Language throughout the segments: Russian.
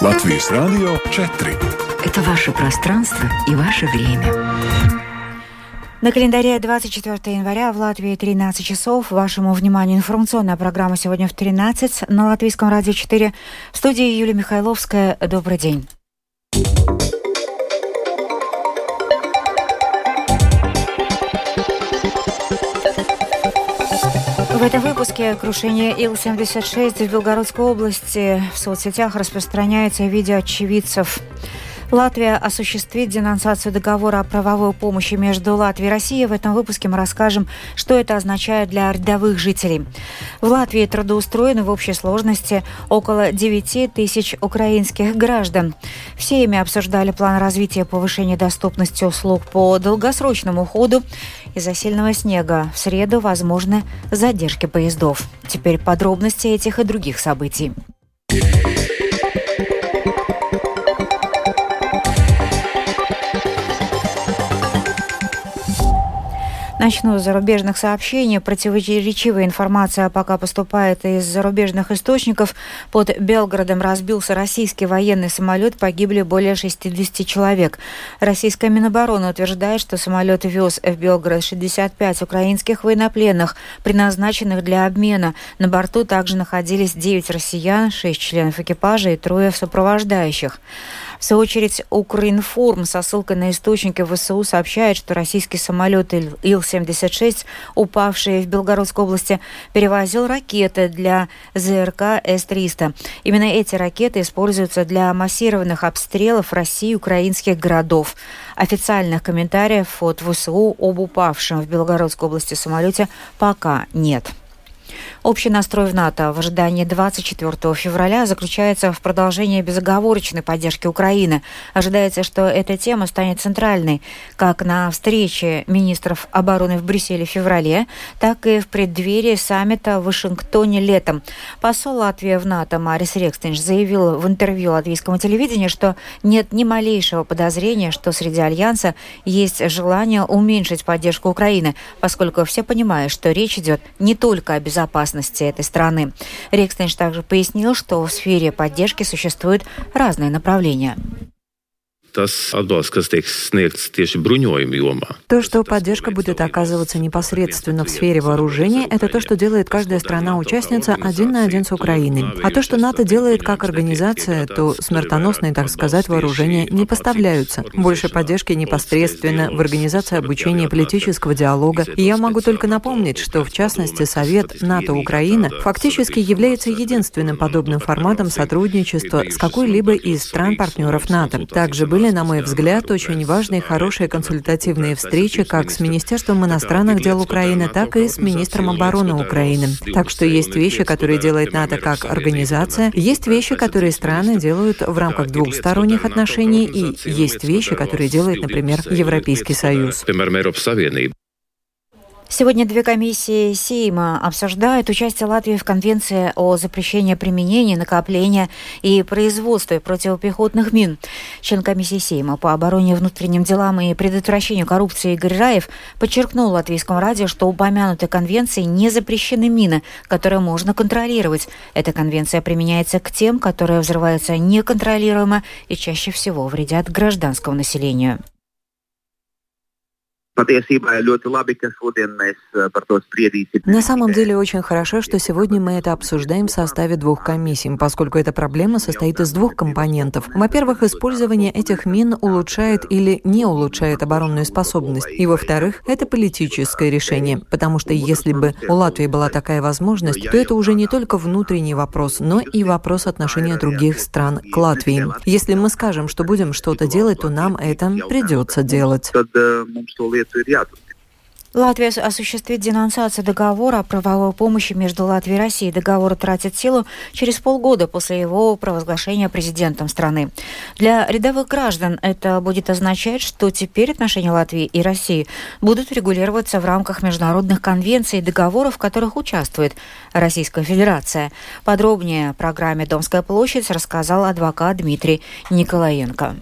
Латвийс Радио 4. Это ваше пространство и ваше время. На календаре 24 января в Латвии 13 часов. Вашему вниманию информационная программа сегодня в 13 на Латвийском радио 4. В студии Юлия Михайловская. Добрый день. В этом выпуске крушение Ил-76 в Белгородской области в соцсетях распространяется видео очевидцев. Латвия осуществит денонсацию договора о правовой помощи между Латвией и Россией. В этом выпуске мы расскажем, что это означает для рядовых жителей. В Латвии трудоустроены в общей сложности около 9 тысяч украинских граждан. Все ими обсуждали план развития повышения доступности услуг по долгосрочному ходу. Из-за сильного снега в среду возможны задержки поездов. Теперь подробности этих и других событий. Начну с зарубежных сообщений. Противоречивая информация пока поступает из зарубежных источников. Под Белгородом разбился российский военный самолет, погибли более 60 человек. Российская Минобороны утверждает, что самолет вез в Белгород 65 украинских военнопленных, предназначенных для обмена. На борту также находились 9 россиян, 6 членов экипажа и трое сопровождающих. В свою очередь, Укринформ со ссылкой на источники ВСУ сообщает, что российский самолет Ил-76, упавший в Белгородской области, перевозил ракеты для ЗРК С-300. Именно эти ракеты используются для массированных обстрелов России и украинских городов. Официальных комментариев от ВСУ об упавшем в Белгородской области самолете пока нет. Общий настрой в НАТО в ожидании 24 февраля заключается в продолжении безоговорочной поддержки Украины. Ожидается, что эта тема станет центральной как на встрече министров обороны в Брюсселе в феврале, так и в преддверии саммита в Вашингтоне летом. Посол Латвии в НАТО Марис Рекстенш заявил в интервью латвийскому телевидению, что нет ни малейшего подозрения, что среди Альянса есть желание уменьшить поддержку Украины, поскольку все понимают, что речь идет не только о безопасности безопасности этой страны. Рекстенш также пояснил, что в сфере поддержки существуют разные направления tas atbalsts, kas tiek sniegts tieši bruņojuma jomā. То, что поддержка будет оказываться непосредственно в сфере вооружения, это то, что делает каждая страна-участница один на один с Украиной. А то, что НАТО делает как организация, то смертоносные, так сказать, вооружения не поставляются. Больше поддержки непосредственно в организации обучения политического диалога. И я могу только напомнить, что в частности Совет НАТО-Украина фактически является единственным подобным форматом сотрудничества с какой-либо из стран-партнеров НАТО. Также были были, на мой взгляд, очень важные хорошие консультативные встречи как с Министерством иностранных дел Украины, так и с министром обороны Украины. Так что есть вещи, которые делает НАТО как организация, есть вещи, которые страны делают в рамках двухсторонних отношений, и есть вещи, которые делает, например, Европейский Союз. Сегодня две комиссии Сейма обсуждают участие Латвии в Конвенции о запрещении применения, накопления и производства противопехотных мин. Член комиссии Сейма по обороне внутренним делам и предотвращению коррупции Игорь Раев подчеркнул латвийскому радио, что упомянутой конвенции не запрещены мины, которые можно контролировать. Эта конвенция применяется к тем, которые взрываются неконтролируемо и чаще всего вредят гражданскому населению. На самом деле очень хорошо, что сегодня мы это обсуждаем в составе двух комиссий, поскольку эта проблема состоит из двух компонентов. Во-первых, использование этих мин улучшает или не улучшает оборонную способность. И во-вторых, это политическое решение, потому что если бы у Латвии была такая возможность, то это уже не только внутренний вопрос, но и вопрос отношения других стран к Латвии. Если мы скажем, что будем что-то делать, то нам это придется делать. Lietu ir jāturpina. Латвия осуществит денонсацию договора о правовой помощи между Латвией и Россией. Договор тратит силу через полгода после его провозглашения президентом страны. Для рядовых граждан это будет означать, что теперь отношения Латвии и России будут регулироваться в рамках международных конвенций и договоров, в которых участвует Российская Федерация. Подробнее о программе «Домская площадь» рассказал адвокат Дмитрий Николаенко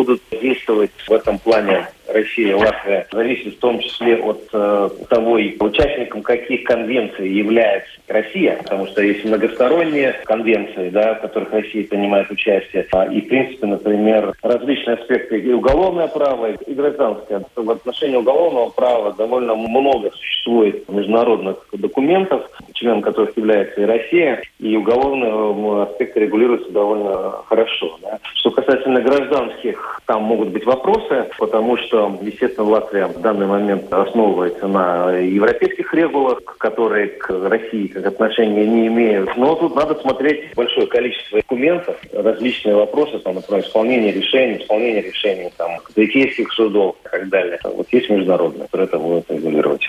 будут действовать в этом плане Россия Латвия, зависит в том числе от э, того, участником каких конвенций является Россия, потому что есть многосторонние конвенции, да, в которых Россия принимает участие, а, и, в принципе, например, различные аспекты и уголовное право, и гражданское. В отношении уголовного права довольно много существует международных документов, членом которых является и Россия, и уголовные аспекты регулируются довольно хорошо. Да. Что касательно гражданских, там могут быть вопросы, потому что, естественно, Латвия в данный момент основывается на европейских регулах, которые к России как отношения не имеют. Но тут надо смотреть большое количество документов, различные вопросы, там, например, исполнение решений, исполнение решений там, католических судов и так далее. Вот есть международные, которые это будут регулировать.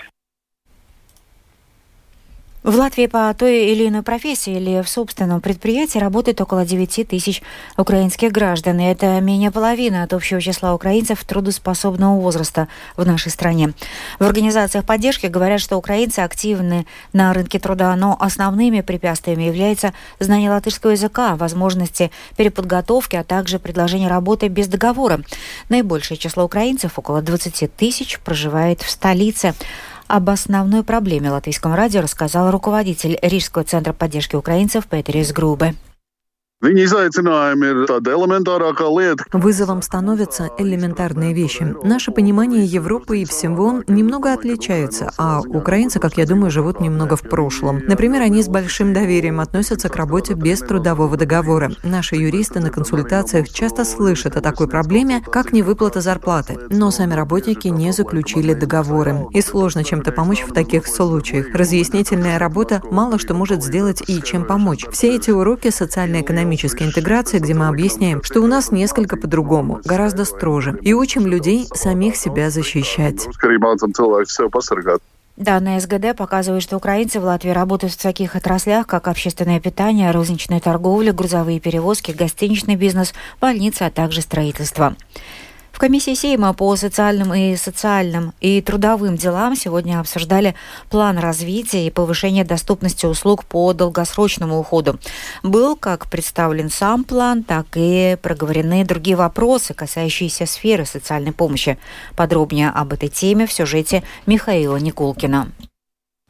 В Латвии по той или иной профессии или в собственном предприятии работает около 9 тысяч украинских граждан. И это менее половины от общего числа украинцев трудоспособного возраста в нашей стране. В организациях поддержки говорят, что украинцы активны на рынке труда, но основными препятствиями является знание латышского языка, возможности переподготовки, а также предложение работы без договора. Наибольшее число украинцев, около 20 тысяч, проживает в столице. Об основной проблеме латвийском радио рассказал руководитель Рижского центра поддержки украинцев Петерис Грубе. Вызовом становятся элементарные вещи. Наше понимание Европы и всего немного отличается, а украинцы, как я думаю, живут немного в прошлом. Например, они с большим доверием относятся к работе без трудового договора. Наши юристы на консультациях часто слышат о такой проблеме, как невыплата зарплаты, но сами работники не заключили договоры. И сложно чем-то помочь в таких случаях. Разъяснительная работа мало что может сделать и чем помочь. Все эти уроки социально-экономические экономической интеграции, где мы объясняем, что у нас несколько по-другому, гораздо строже, и учим людей самих себя защищать. Данные СГД показывают, что украинцы в Латвии работают в таких отраслях, как общественное питание, розничная торговля, грузовые перевозки, гостиничный бизнес, больницы, а также строительство. Комиссии Сейма по социальным и социальным и трудовым делам сегодня обсуждали план развития и повышения доступности услуг по долгосрочному уходу. Был как представлен сам план, так и проговорены другие вопросы, касающиеся сферы социальной помощи. Подробнее об этой теме в сюжете Михаила Никулкина.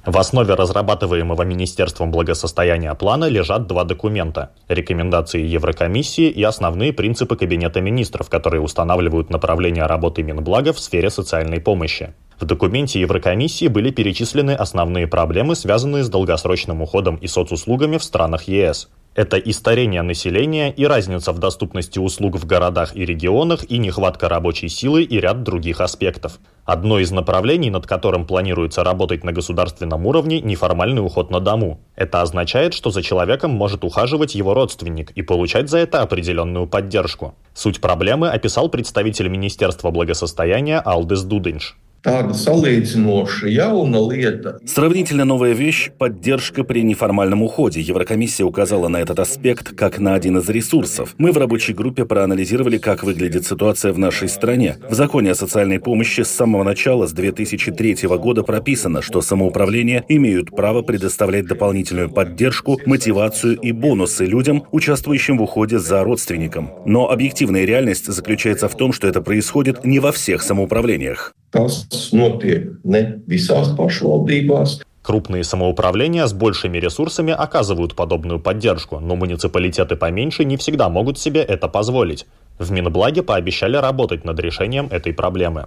В основе разрабатываемого Министерством благосостояния плана лежат два документа – рекомендации Еврокомиссии и основные принципы Кабинета министров, которые устанавливают направление работы Минблага в сфере социальной помощи. В документе Еврокомиссии были перечислены основные проблемы, связанные с долгосрочным уходом и соцуслугами в странах ЕС. Это и старение населения, и разница в доступности услуг в городах и регионах, и нехватка рабочей силы, и ряд других аспектов. Одно из направлений, над которым планируется работать на государственном уровне, неформальный уход на дому. Это означает, что за человеком может ухаживать его родственник и получать за это определенную поддержку. Суть проблемы описал представитель Министерства благосостояния Алдес Дуденш. Tāda salīdzinoši jauna lieta. Сравнительно новая вещь – поддержка при неформальном уходе. Еврокомиссия указала на этот аспект как на один из ресурсов. Мы в рабочей группе проанализировали, как выглядит ситуация в нашей стране. В законе о социальной помощи с самого начала, с 2003 года прописано, что самоуправления имеют право предоставлять дополнительную поддержку, мотивацию и бонусы людям, участвующим в уходе за родственником. Но объективная реальность заключается в том, что это происходит не во всех самоуправлениях. Tas notiek ne visās pašvaldībās. Крупные самоуправления с большими ресурсами оказывают подобную поддержку, но муниципалитеты поменьше не всегда могут себе это позволить. В Минблаге пообещали работать над решением этой проблемы.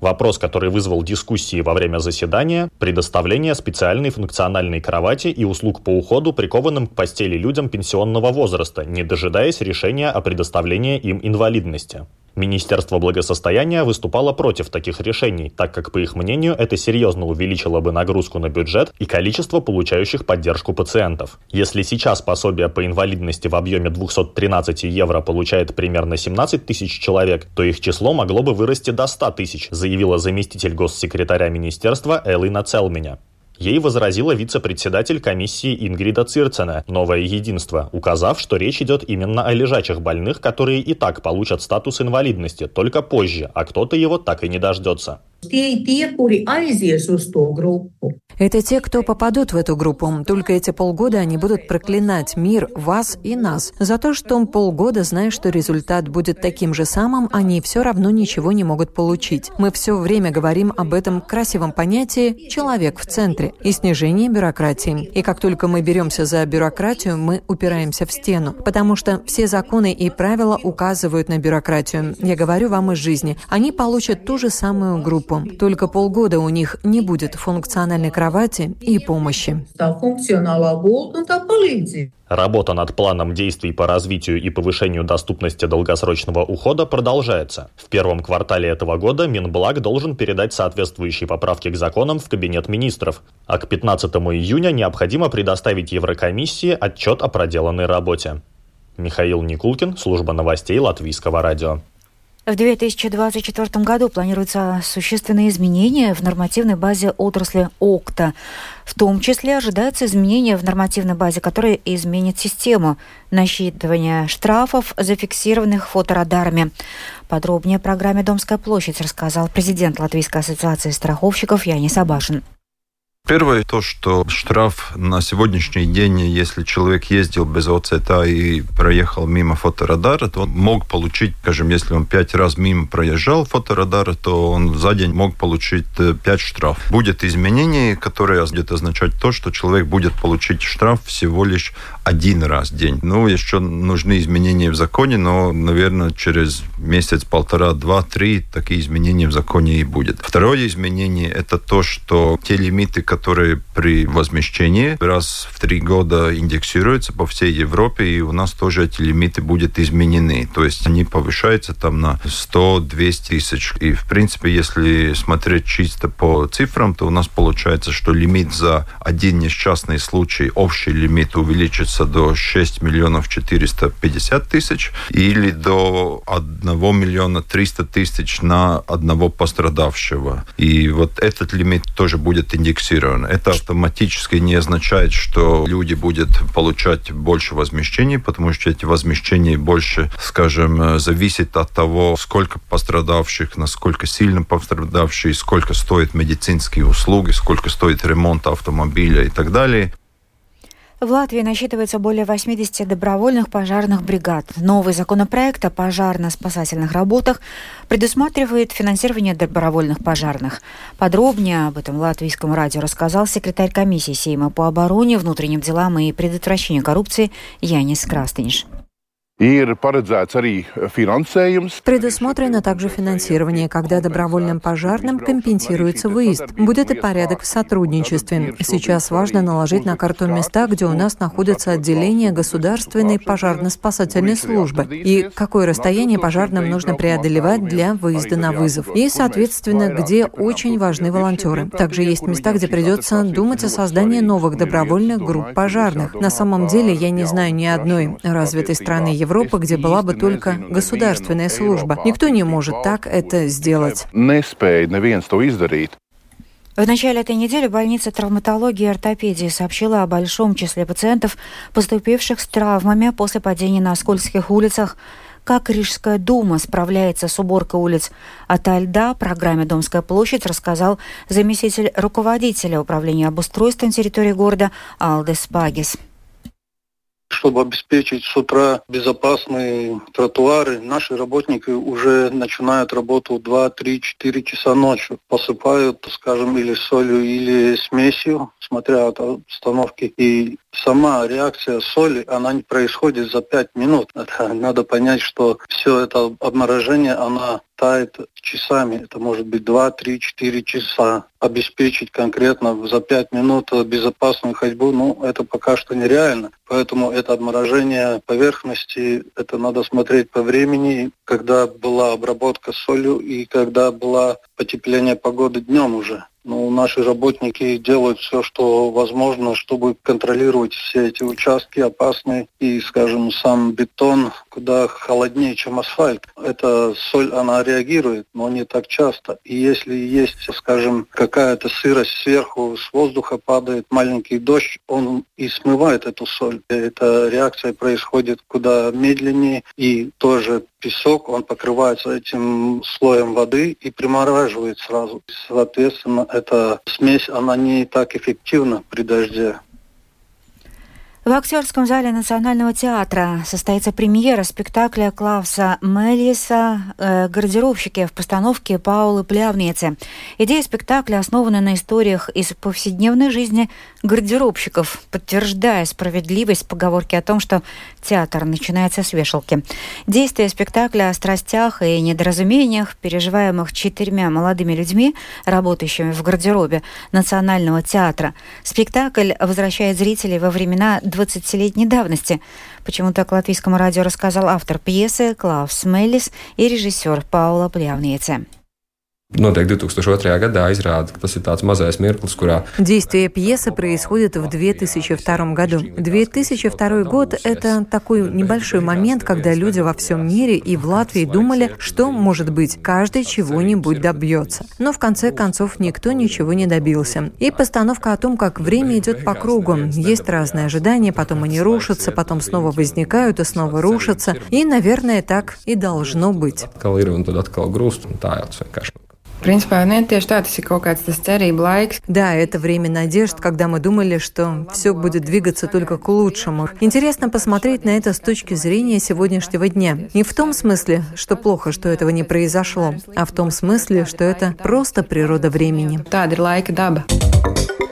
Вопрос, который вызвал дискуссии во время заседания – предоставление специальной функциональной кровати и услуг по уходу прикованным к постели людям пенсионного возраста, не дожидаясь решения о предоставлении им инвалидности. Министерство благосостояния выступало против таких решений, так как, по их мнению, это серьезно увеличило бы нагрузку на бюджет и количество получающих поддержку пациентов. Если сейчас пособие по инвалидности в объеме 213 евро получает примерно 17 тысяч человек, то их число могло бы вырасти до 100 тысяч, заявила заместитель госсекретаря министерства Элина Целменя. Ей возразила вице-председатель комиссии Ингрида Цирцена «Новое единство», указав, что речь идет именно о лежачих больных, которые и так получат статус инвалидности, только позже, а кто-то его так и не дождется. Это те, кто попадут в эту группу. Только эти полгода они будут проклинать мир, вас и нас. За то, что полгода, зная, что результат будет таким же самым, они все равно ничего не могут получить. Мы все время говорим об этом красивом понятии «человек в центре» и снижении бюрократии. И как только мы беремся за бюрократию, мы упираемся в стену. Потому что все законы и правила указывают на бюрократию. Я говорю вам из жизни. Они получат ту же самую группу. Только полгода у них не будет функциональной кровати кровати и помощи. Работа над планом действий по развитию и повышению доступности долгосрочного ухода продолжается. В первом квартале этого года Минблаг должен передать соответствующие поправки к законам в Кабинет министров, а к 15 июня необходимо предоставить Еврокомиссии отчет о проделанной работе. Михаил Никулкин, служба новостей Латвийского радио. В 2024 году планируются существенные изменения в нормативной базе отрасли ОКТА. В том числе ожидаются изменения в нормативной базе, которые изменят систему насчитывания штрафов, зафиксированных фоторадарами. Подробнее о программе «Домская площадь» рассказал президент Латвийской ассоциации страховщиков Янис Абашин. Первое, то, что штраф на сегодняшний день, если человек ездил без ОЦТ и проехал мимо фоторадара, то он мог получить, скажем, если он пять раз мимо проезжал фоторадара, то он за день мог получить э, пять штраф. Будет изменение, которое будет означать то, что человек будет получить штраф всего лишь один раз в день. Ну, еще нужны изменения в законе, но, наверное, через месяц, полтора, два, три такие изменения в законе и будет. Второе изменение – это то, что те лимиты, которые при возмещении раз в три года индексируются по всей Европе, и у нас тоже эти лимиты будут изменены. То есть они повышаются там на 100-200 тысяч. И, в принципе, если смотреть чисто по цифрам, то у нас получается, что лимит за один несчастный случай, общий лимит увеличится снизится до 6 миллионов 450 тысяч или до 1 миллиона 300 тысяч на одного пострадавшего. И вот этот лимит тоже будет индексирован. Это автоматически не означает, что люди будут получать больше возмещений, потому что эти возмещения больше, скажем, зависят от того, сколько пострадавших, насколько сильно пострадавшие, сколько стоят медицинские услуги, сколько стоит ремонт автомобиля и так далее. В Латвии насчитывается более 80 добровольных пожарных бригад. Новый законопроект о пожарно-спасательных работах предусматривает финансирование добровольных пожарных. Подробнее об этом латвийскому радио рассказал секретарь комиссии Сейма по обороне, внутренним делам и предотвращению коррупции Янис Предусмотрено также финансирование, когда добровольным пожарным компенсируется выезд. Будет и порядок в сотрудничестве. Сейчас важно наложить на карту места, где у нас находятся отделения государственной пожарно-спасательной службы и какое расстояние пожарным нужно преодолевать для выезда на вызов. И, соответственно, где очень важны волонтеры. Также есть места, где придется думать о создании новых добровольных групп пожарных. На самом деле, я не знаю ни одной развитой страны Европы, где была бы только государственная служба. Никто не может так это сделать. В начале этой недели больница травматологии и ортопедии сообщила о большом числе пациентов, поступивших с травмами после падения на скользких улицах. Как Рижская дума справляется с уборкой улиц от льда, программе «Домская площадь» рассказал заместитель руководителя управления обустройством территории города Алдес Пагис чтобы обеспечить с утра безопасные тротуары, наши работники уже начинают работу 2, 3, 4 часа ночью. Посыпают, скажем, или солью, или смесью, смотря от обстановки. И сама реакция соли, она не происходит за 5 минут. Это, надо понять, что все это обморожение, она тает часами. Это может быть 2, 3, 4 часа. Обеспечить конкретно за 5 минут безопасную ходьбу, ну, это пока что нереально. Поэтому это отморожение поверхности, это надо смотреть по времени, когда была обработка солью и когда было потепление погоды днем уже. Ну, наши работники делают все, что возможно, чтобы контролировать все эти участки опасные. И, скажем, сам бетон куда холоднее, чем асфальт. Эта соль, она реагирует, но не так часто. И если есть, скажем, какая-то сырость сверху, с воздуха падает маленький дождь, он и смывает эту соль. Эта реакция происходит куда медленнее и тоже песок, он покрывается этим слоем воды и примораживает сразу. Соответственно, эта смесь, она не так эффективна при дожде. В актерском зале Национального театра состоится премьера спектакля Клауса Мелиса э, «Гардеробщики» в постановке Паулы Плявницы. Идея спектакля основана на историях из повседневной жизни гардеробщиков, подтверждая справедливость поговорки о том, что театр начинается с вешалки. Действие спектакля о страстях и недоразумениях, переживаемых четырьмя молодыми людьми, работающими в гардеробе Национального театра. Спектакль возвращает зрителей во времена 20-летней давности. Почему так латвийскому радио рассказал автор пьесы Клаус Меллис и режиссер Паула Плявниece. Noteikti 2002. gadā izrāda, ka tas ir tāds mazais mirklis, kurā... Действие пьесы происходит в 2002 году. 2002 год — это такой небольшой момент, когда люди во всем мире и в Латвии думали, что, может быть, каждый чего-нибудь добьется. Но в конце концов никто ничего не добился. И постановка о том, как время идет по кругу. Есть разные ожидания, потом они рушатся, потом снова возникают и снова рушатся. И, наверное, так и должно быть. Принципā, нет, тieši tā, tas ir kaut kāds tas cerība laiks. Да, это время надежд, когда мы думали, что все будет двигаться только к лучшему. Интересно посмотреть на это с точки зрения сегодняшнего дня. Не в том смысле, что плохо, что этого не произошло, а в том смысле, что это просто природа времени. Tāda ir laika daba.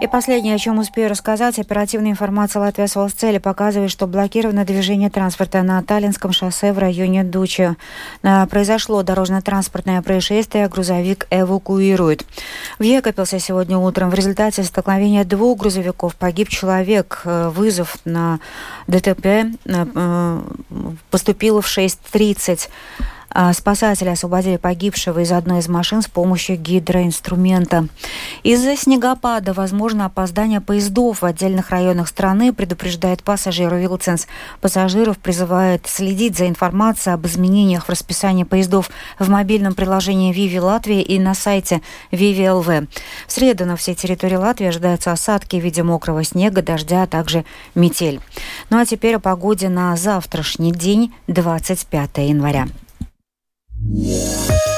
И последнее, о чем успею рассказать, оперативная информация Латвия Солсцели показывает, что блокировано движение транспорта на Таллинском шоссе в районе Дучи. Произошло дорожно-транспортное происшествие, грузовик эвакуирует. В Екопился сегодня утром в результате столкновения двух грузовиков погиб человек. Э, вызов на ДТП э, э, поступил в 6.30. А, спасатели освободили погибшего из одной из машин с помощью гидроинструмента. Из-за снегопада возможно опоздание поездов в отдельных районах страны, предупреждает пассажиру Вилценс. Пассажиров призывает следить за информацией об изменениях в расписании поездов в мобильном приложении Vivi Латвии и на сайте ЛВ. В среду на всей территории Латвии ожидаются осадки в виде мокрого снега, дождя, а также метель. Ну а теперь о погоде на завтрашний день, 25 января. Yeah.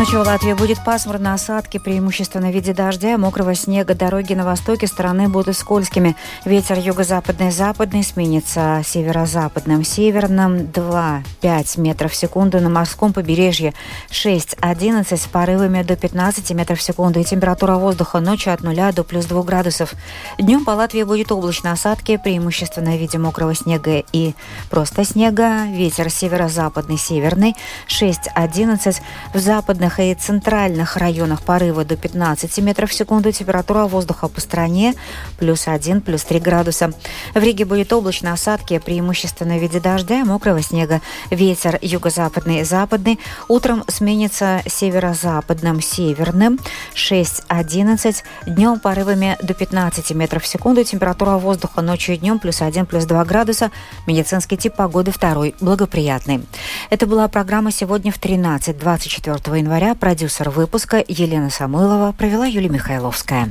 Ночью в Латвии будет пасмурно, осадки, преимущественно в виде дождя, мокрого снега. Дороги на востоке страны будут скользкими. Ветер юго-западный, западный сменится северо-западным, северным 2-5 метров в секунду. На морском побережье 6-11 с порывами до 15 метров в секунду. И температура воздуха ночью от 0 до плюс 2 градусов. Днем по Латвии будет облачно осадки, преимущественно в виде мокрого снега и просто снега. Ветер северо-западный, северный 6-11 в западных северных и центральных районах порыва до 15 метров в секунду. Температура воздуха по стране плюс 1, плюс 3 градуса. В Риге будет облачно осадки, преимущественно в виде дождя и мокрого снега. Ветер юго-западный и западный. Утром сменится северо-западным, северным 6-11. Днем порывами до 15 метров в секунду. Температура воздуха ночью и днем плюс 1, плюс 2 градуса. Медицинский тип погоды второй, благоприятный. Это была программа сегодня в 13, 24 января января продюсер выпуска Елена Самойлова провела Юлия Михайловская.